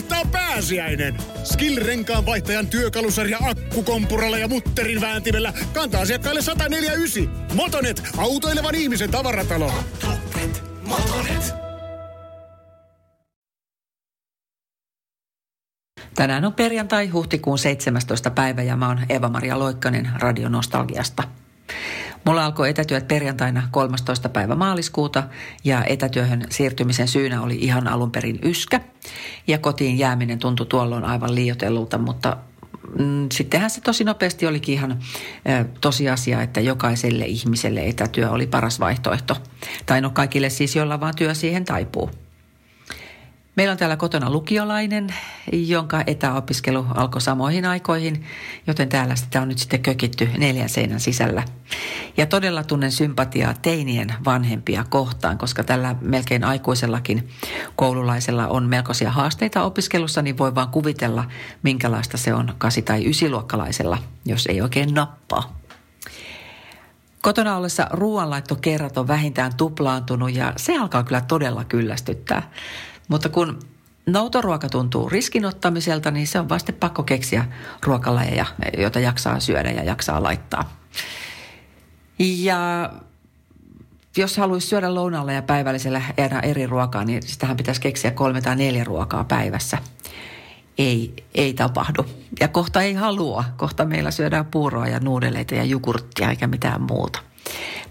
kohtaa pääsiäinen. Skill-renkaan vaihtajan työkalusarja akkukompuralla ja mutterin vääntimellä kantaa asiakkaille 149. Motonet, autoilevan ihmisen tavaratalo. Motonet, Motonet. Tänään on perjantai, huhtikuun 17. päivä ja mä oon Eva-Maria Loikkanen Radio Nostalgiasta. Mulla alkoi etätyöt perjantaina 13. päivä maaliskuuta ja etätyöhön siirtymisen syynä oli ihan alun perin yskä. Ja kotiin jääminen tuntui tuolloin aivan liioitellulta, mutta mm, sittenhän se tosi nopeasti olikin ihan ö, tosiasia, että jokaiselle ihmiselle etätyö oli paras vaihtoehto. Tai no kaikille siis, jolla vaan työ siihen taipuu. Meillä on täällä kotona lukiolainen, jonka etäopiskelu alkoi samoihin aikoihin, joten täällä sitä on nyt sitten kökitty neljän seinän sisällä. Ja todella tunnen sympatiaa teinien vanhempia kohtaan, koska tällä melkein aikuisellakin koululaisella on melkoisia haasteita opiskelussa, niin voi vaan kuvitella, minkälaista se on kasi- tai ysiluokkalaisella, jos ei oikein nappaa. Kotona ollessa ruoanlaittokerrat on vähintään tuplaantunut ja se alkaa kyllä todella kyllästyttää. Mutta kun noutoruoka tuntuu riskinottamiselta, niin se on vasta pakko keksiä ruokalajeja, joita jaksaa syödä ja jaksaa laittaa. Ja jos haluaisi syödä lounaalla ja päivällisellä eri ruokaa, niin sitähän pitäisi keksiä kolme tai neljä ruokaa päivässä. Ei, ei tapahdu. Ja kohta ei halua. Kohta meillä syödään puuroa ja nuudeleita ja jogurttia eikä mitään muuta.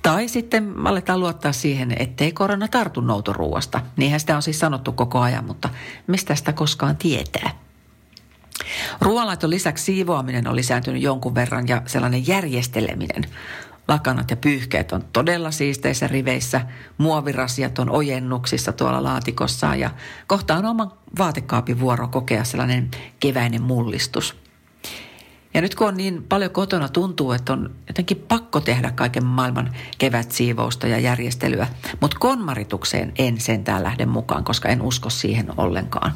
Tai sitten aletaan luottaa siihen, ettei korona tartu noutoruuasta. Niinhän sitä on siis sanottu koko ajan, mutta mistä sitä koskaan tietää? Ruoanlaiton lisäksi siivoaminen on lisääntynyt jonkun verran ja sellainen järjesteleminen. Lakanat ja pyyhkeet on todella siisteissä riveissä, muovirasiat on ojennuksissa tuolla laatikossa ja kohta on oman vaatekaapin vuoro kokea sellainen keväinen mullistus – ja nyt kun on niin paljon kotona, tuntuu, että on jotenkin pakko tehdä kaiken maailman kevätsiivousta ja järjestelyä. Mutta konmaritukseen en sentään lähde mukaan, koska en usko siihen ollenkaan.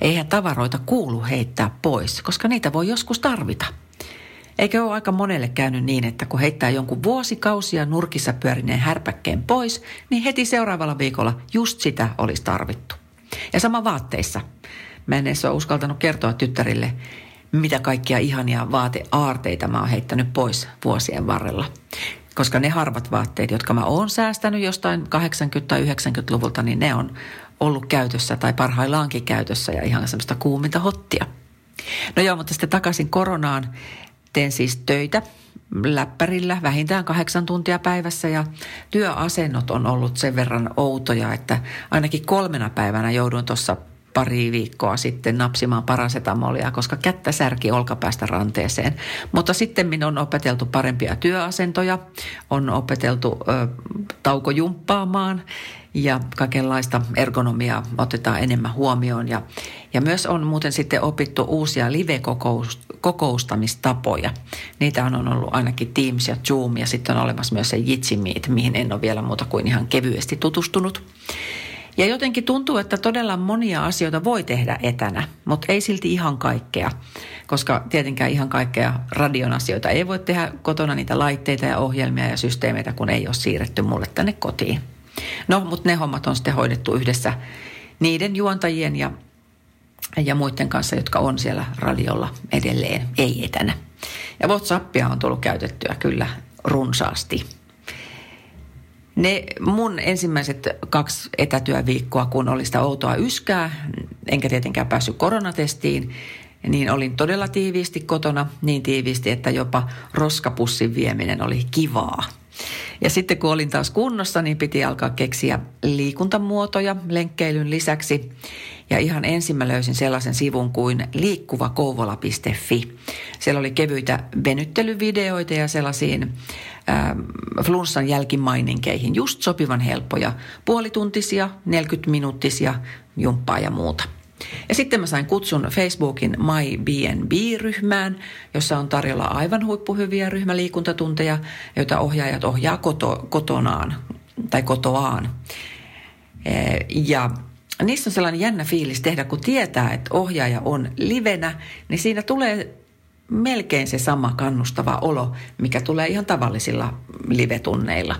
Eihän tavaroita kuulu heittää pois, koska niitä voi joskus tarvita. Eikö ole aika monelle käynyt niin, että kun heittää jonkun vuosikausia nurkissa pyörineen härpäkkeen pois, niin heti seuraavalla viikolla just sitä olisi tarvittu. Ja sama vaatteissa. Mä en edes ole uskaltanut kertoa tyttärille, mitä kaikkia ihania vaateaarteita mä oon heittänyt pois vuosien varrella. Koska ne harvat vaatteet, jotka mä oon säästänyt jostain 80- tai 90-luvulta, niin ne on ollut käytössä tai parhaillaankin käytössä ja ihan semmoista kuuminta hottia. No joo, mutta sitten takaisin koronaan. Teen siis töitä läppärillä vähintään kahdeksan tuntia päivässä ja työasennot on ollut sen verran outoja, että ainakin kolmena päivänä joudun tuossa pari viikkoa sitten napsimaan parasetamolia, koska kättä särki olkapäästä ranteeseen. Mutta sitten minun on opeteltu parempia työasentoja, on opeteltu ö, taukojumppaamaan ja kaikenlaista ergonomiaa otetaan enemmän huomioon. Ja, ja myös on muuten sitten opittu uusia live-kokoustamistapoja. Niitä on ollut ainakin Teams ja Zoom ja sitten on olemassa myös se Jitsi Meet, mihin en ole vielä muuta kuin ihan kevyesti tutustunut. Ja jotenkin tuntuu, että todella monia asioita voi tehdä etänä, mutta ei silti ihan kaikkea. Koska tietenkään ihan kaikkea radion asioita ei voi tehdä kotona niitä laitteita ja ohjelmia ja systeemeitä, kun ei ole siirretty mulle tänne kotiin. No, mutta ne hommat on sitten hoidettu yhdessä niiden juontajien ja, ja muiden kanssa, jotka on siellä radiolla edelleen, ei etänä. Ja WhatsAppia on tullut käytettyä kyllä runsaasti. Ne mun ensimmäiset kaksi etätyöviikkoa, kun oli sitä outoa yskää, enkä tietenkään päässyt koronatestiin, niin olin todella tiiviisti kotona, niin tiiviisti, että jopa roskapussin vieminen oli kivaa. Ja sitten kun olin taas kunnossa, niin piti alkaa keksiä liikuntamuotoja lenkkeilyn lisäksi. Ja ihan ensin mä löysin sellaisen sivun kuin liikkuvakouvola.fi. Siellä oli kevyitä venyttelyvideoita ja sellaisiin äh, flunssan jälkimaininkeihin just sopivan helppoja. Puolituntisia, 40-minuuttisia jumppaa ja muuta. Ja sitten mä sain kutsun Facebookin My BNB-ryhmään, jossa on tarjolla aivan huippuhyviä ryhmäliikuntatunteja, joita ohjaajat ohjaa koto, kotonaan tai kotoaan. Ja niissä on sellainen jännä fiilis tehdä, kun tietää, että ohjaaja on livenä, niin siinä tulee melkein se sama kannustava olo, mikä tulee ihan tavallisilla livetunneilla.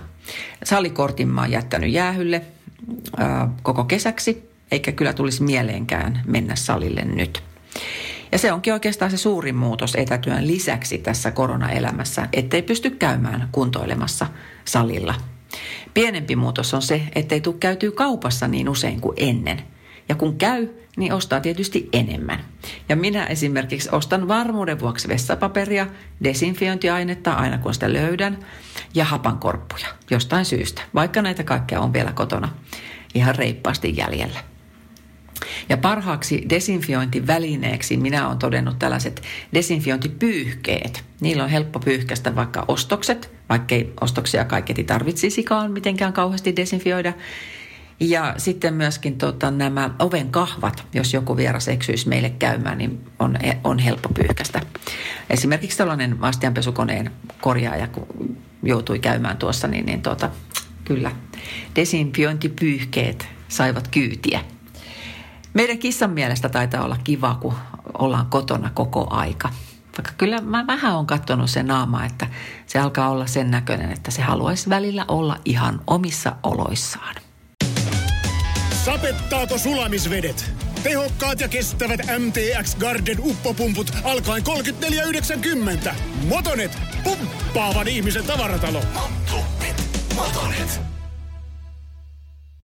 Salikortin mä oon jättänyt jäähylle ää, koko kesäksi eikä kyllä tulisi mieleenkään mennä salille nyt. Ja se onkin oikeastaan se suurin muutos etätyön lisäksi tässä koronaelämässä, ettei pysty käymään kuntoilemassa salilla. Pienempi muutos on se, ettei tule käytyä kaupassa niin usein kuin ennen. Ja kun käy, niin ostaa tietysti enemmän. Ja minä esimerkiksi ostan varmuuden vuoksi vessapaperia, desinfiointiainetta aina kun sitä löydän ja hapankorppuja jostain syystä, vaikka näitä kaikkea on vielä kotona ihan reippaasti jäljellä. Ja parhaaksi desinfiointivälineeksi minä olen todennut tällaiset desinfiointipyyhkeet. Niillä on helppo pyyhkästä vaikka ostokset, vaikkei ostoksia kaiketi tarvitsisikaan mitenkään kauheasti desinfioida. Ja sitten myöskin tota, nämä oven kahvat, jos joku vieras eksyisi meille käymään, niin on, on helppo pyyhkästä. Esimerkiksi tällainen astianpesukoneen korjaaja, kun joutui käymään tuossa, niin, niin tota, kyllä desinfiointipyyhkeet saivat kyytiä. Meidän kissan mielestä taitaa olla kiva, kun ollaan kotona koko aika. Vaikka kyllä mä vähän on katsonut sen naama, että se alkaa olla sen näköinen, että se haluaisi välillä olla ihan omissa oloissaan. Sapettaako sulamisvedet? Tehokkaat ja kestävät MTX Garden uppopumput alkaen 34,90. Motonet, pumppaavan ihmisen tavaratalo. Motonet, Motonet.